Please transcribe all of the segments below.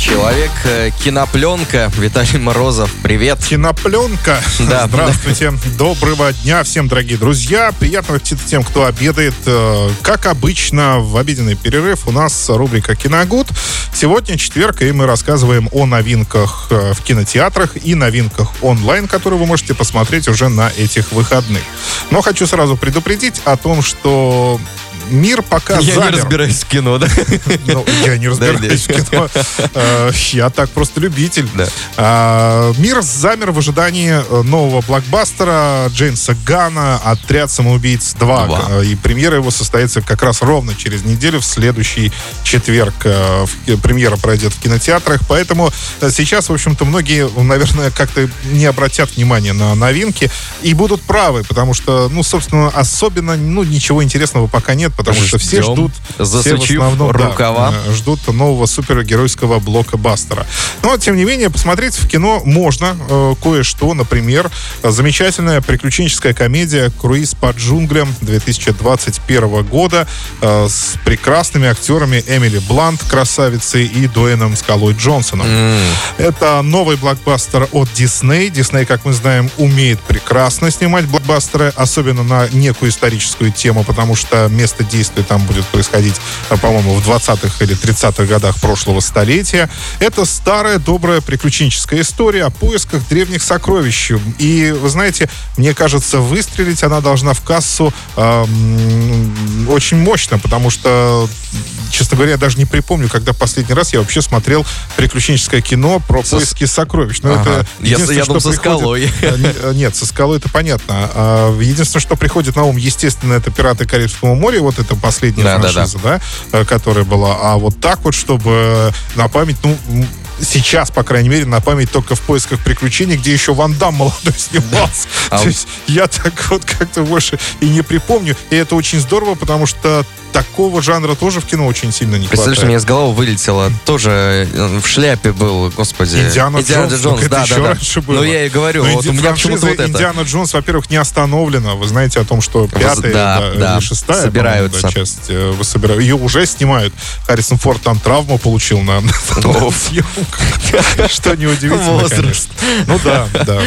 Человек, э, кинопленка, Виталий Морозов, привет. Кинопленка. Да. Здравствуйте. Доброго дня всем, дорогие друзья. Приятного аппетита тем, кто обедает. Э, Как обычно, в обеденный перерыв у нас рубрика «Киногуд». Сегодня четверг, и мы рассказываем о новинках э, в кинотеатрах и новинках онлайн, которые вы можете посмотреть уже на этих выходных. Но хочу сразу предупредить о том, что мир пока Я замер. не разбираюсь в кино, да? Ну, я не разбираюсь в кино. Э, Я так просто любитель. Да. А, Мир замер в ожидании э, нового блокбастера Джеймса Гана «Отряд самоубийц 2». Два. Э, И премьера его состоится как раз ровно через неделю, в следующий четверг. Премьера пройдет в кинотеатрах. Поэтому сейчас, в общем-то, многие, наверное, как-то не обратят внимания на новинки и будут правы, потому что, ну, собственно, особенно, ну, ничего интересного пока нет, потому что все Ждем, ждут все в основном, да, рукава. э, ждут нового супергеройского блокбастера. Но, тем не менее, посмотреть в кино можно э, кое-что. Например, замечательная приключенческая комедия «Круиз по джунглям» 2021 года э, с прекрасными актерами Эмили Блант, красавицей, и Дуэном Скалой Джонсоном. Это новый блокбастер от Disney. Disney, как мы знаем, умеет прекрасно снимать блокбастеры, особенно на некую историческую тему, потому что место действия там будет происходить, э, по-моему, в 20-х или 30-х годах прошлого столетия. Это старая, добрая приключенческая история о поисках древних сокровищ. И, вы знаете, мне кажется, выстрелить она должна в кассу эм, очень мощно, потому что, честно говоря, я даже не припомню, когда последний раз я вообще смотрел приключенческое кино про Со- поиски сокровищ. Ну, Ага. это Я я что думал, со приходит- скалой. Э, э, Нет, со скалой это понятно. А, Единственное, что приходит на ум, естественно, это «Пираты Карибского моря», вот это последняя Да, да, франшиза, да, э, которая была. А вот так вот, чтобы на память, ну, сейчас, по крайней мере, на память только в поисках приключений, где еще Ван Дам молодой снимался. А То есть я так вот как-то больше и не припомню. И это очень здорово, потому что такого жанра тоже в кино очень сильно не Представляешь, у хватает. меня из головы вылетело. Тоже э, в шляпе был, господи. Индиана, Джонс, Джонс, это да, еще да, да. раньше было. Ну, я и говорю, Но вот у меня почему-то вот это. Индиана Джонс, во-первых, не остановлена. Вы знаете о том, что пятая да, да, да, или шестая собираются. да, часть э, собира- Ее уже снимают. Харрисон Форд там травму получил на, на. Что неудивительно, Возраст. Ну да, да.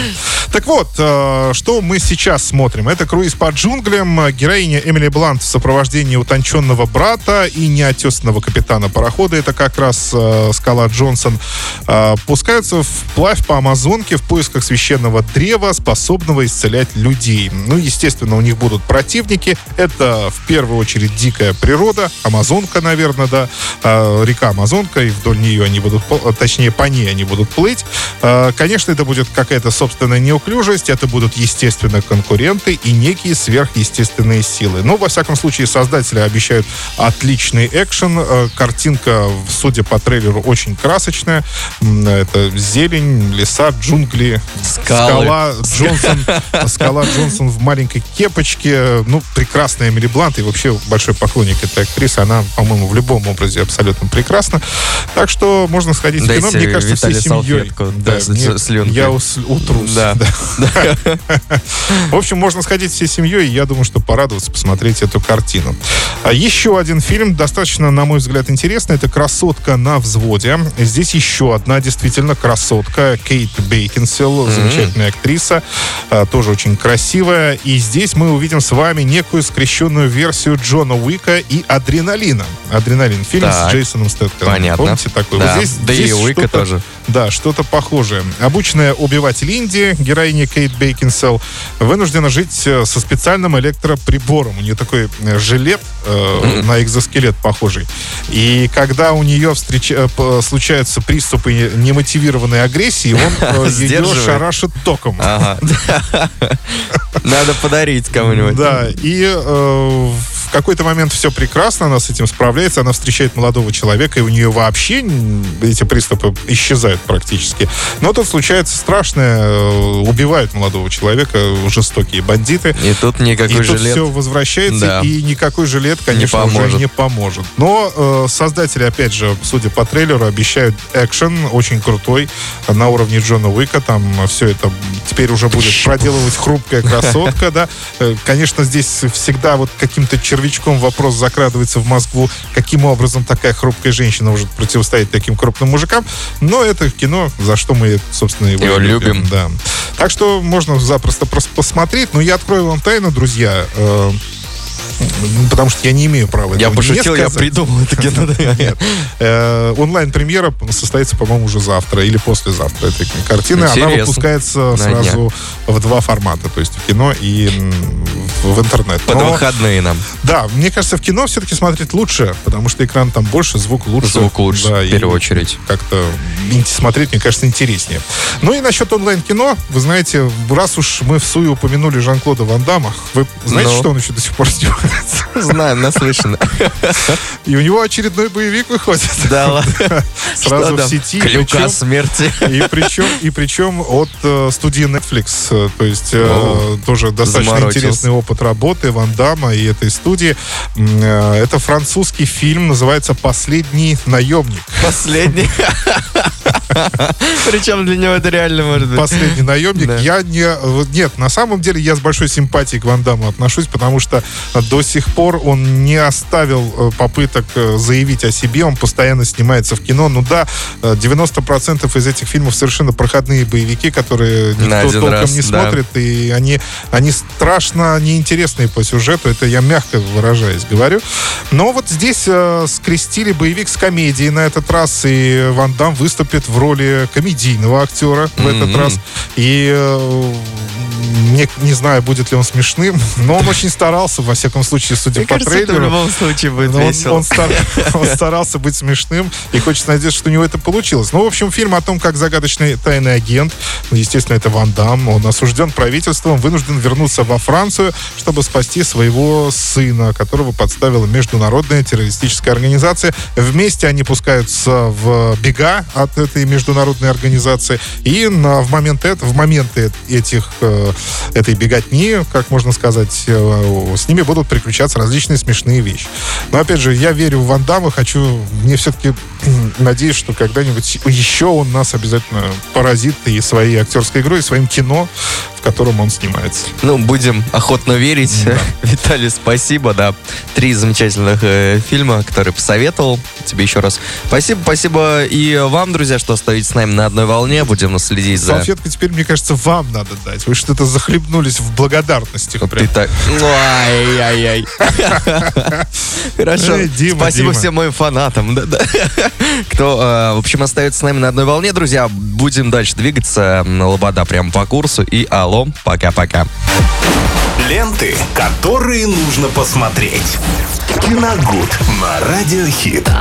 Так вот, э, что мы сейчас смотрим? Это «Круиз по джунглям». Героиня Эмили Блант в сопровождении утонченного брата и неотесанного капитана парохода, это как раз э, Скала Джонсон, э, пускаются вплавь по Амазонке в поисках священного древа, способного исцелять людей. Ну, естественно, у них будут противники. Это в первую очередь дикая природа, Амазонка, наверное, да, э, река Амазонка, и вдоль нее они будут, точнее, по ней они будут плыть. Э, Конечно, это будет какая-то собственная неуклюжесть, это будут, естественно, конкуренты и некие сверхъестественные силы. Но, во всяком случае, создатели обещают отличный экшен. Э, Картинка, судя по трейлеру, очень красочная. Это зелень, леса, джунгли, Скалы. скала Джонсон, скала Джонсон в маленькой кепочке. Ну, прекрасная Эмили Блант и вообще большой поклонник этой актрисы. Она, по-моему, в любом образе абсолютно прекрасна. Так что можно сходить в кино, Дайте мне кажется, всей Виталию семьей. да, мне- я ус- утрусь. Да. В общем, можно сходить всей семьей, и я думаю, что порадоваться, посмотреть эту картину. А еще один фильм, достаточно, на мой взгляд, интересный, это «Красотка на взводе». Здесь еще одна действительно красотка, Кейт Бейкинсел, замечательная актриса, а, тоже очень красивая. И здесь мы увидим с вами некую скрещенную версию Джона Уика и «Адреналина». «Адреналин» фильм Так. с Джейсоном Стэткомом. Понятно. Помните такой? Да. Вот здесь, Да и здесь Уика что-то- тоже. Да, что-то похожее. Обычная убиватель Инди, героиня Кейт Бейкинсел, вынуждена жить э, со специальным электроприбором. У нее такой э, жилет э, на экзоскелет похожий. И когда у нее встреч- э, случаются приступы немотивированной агрессии, он ее шарашит током. Надо подарить кому-нибудь. Да, и какой-то момент все прекрасно, она с этим справляется, она встречает молодого человека, и у нее вообще эти приступы исчезают практически. Но тут случается страшное, э, убивают молодого человека жестокие бандиты. И тут никакой и жилет. тут все возвращается, Да. и никакой жилет, конечно, Не уже поможет. не поможет. Но э, создатели, опять же, судя по трейлеру, обещают экшен очень крутой на уровне Джона Уика. Там все это теперь уже будет проделывать хрупкая красотка, да. Э, Конечно, здесь всегда вот каким-то червячком вопрос закрадывается в Москву, каким образом такая хрупкая женщина может противостоять таким крупным мужикам. Но это кино, за что мы, собственно, его, Его и любим. Да. Так что можно запросто просто посмотреть. Но я открою вам тайну, друзья. э, Потому что я не имею права Я пошутил, я придумал это. Нет. Э, Онлайн-премьера состоится, по-моему, уже завтра или послезавтра этой картины. Она выпускается сразу в два формата, то есть в кино и в интернет. Под Но, выходные нам. да, мне кажется, в кино все-таки смотреть лучше, потому что экран там больше, звук лучше. Звук лучше, Да, в первую очередь. Как-то смотреть, мне кажется, интереснее. Ну и насчет онлайн-кино, вы знаете, раз уж мы в Суе упомянули Жан-Клода Ван Дамма, вы знаете, Ну. что он еще до сих пор снимается? Знаем, наслышано. И у него очередной боевик выходит. Да ладно. Сразу в сети. Клюка смерти. И причем, и причем от э, студии Netflix. Э, То есть э, тоже достаточно интересный опыт работы Ван Дамма и этой студии. Э, это французский фильм, называется «Последний наемник». Последний. Причем для него это реально может быть. Последний наемник. Да. Я не... Нет, на самом деле я с большой симпатией к Ван Дамму отношусь, потому что до сих пор он не оставил э, попыток э, заявить о себе. Он постоянно снимается в кино. Ну да, э, 90% из этих фильмов совершенно проходные боевики, которые никто толком раз, не да. смотрит. И они, они страшно неинтересные по сюжету. Это я мягко выражаясь говорю. Но вот здесь э, скрестили боевик с комедией на этот раз. И Ван Дам выступит в роли комедийного актера в этот Мгм. раз. И э, не, не знаю, будет ли он смешным, но он очень старался, во всяком случае, судя Мне по кажется, это в трейлеру. любом случае будет он, весело. он стар- он старался быть смешным, и хочется надеяться, что у него это получилось. Ну, в общем, фильм о том, как загадочный тайный агент, ну, естественно, это Ван Дам, он осужден правительством, вынужден вернуться во Францию, чтобы спасти своего сына, которого подставила международная террористическая организация. Вместе они пускаются в бега от этой международной организации, и на, в, момент это, в моменты этих, э, этой беготни, как можно сказать, э, с ними будут приключаться различные смешные вещи. Но, опять же, я верю в Ван хочу, мне все-таки надеюсь, что когда-нибудь еще он нас обязательно поразит и своей актерской игрой, и своим кино, котором он снимается. Ну, будем охотно верить. Виталий, спасибо, да. Три замечательных э, фильма, которые посоветовал. Тебе еще раз спасибо. Спасибо и вам, друзья, что остаетесь с нами на одной волне. Будем следить за... Салфетку теперь, мне кажется, вам надо дать. Вы что-то захлебнулись в благодарности. Вот прям. ты так... Ай-яй-яй. Хорошо. Дима, Спасибо всем моим фанатам. Кто, э, в общем, остается с нами на одной волне, друзья. Будем дальше двигаться. Лобода прямо по курсу. И алло, пока-пока. Ленты, которые нужно посмотреть. Киногуд на Радиохит.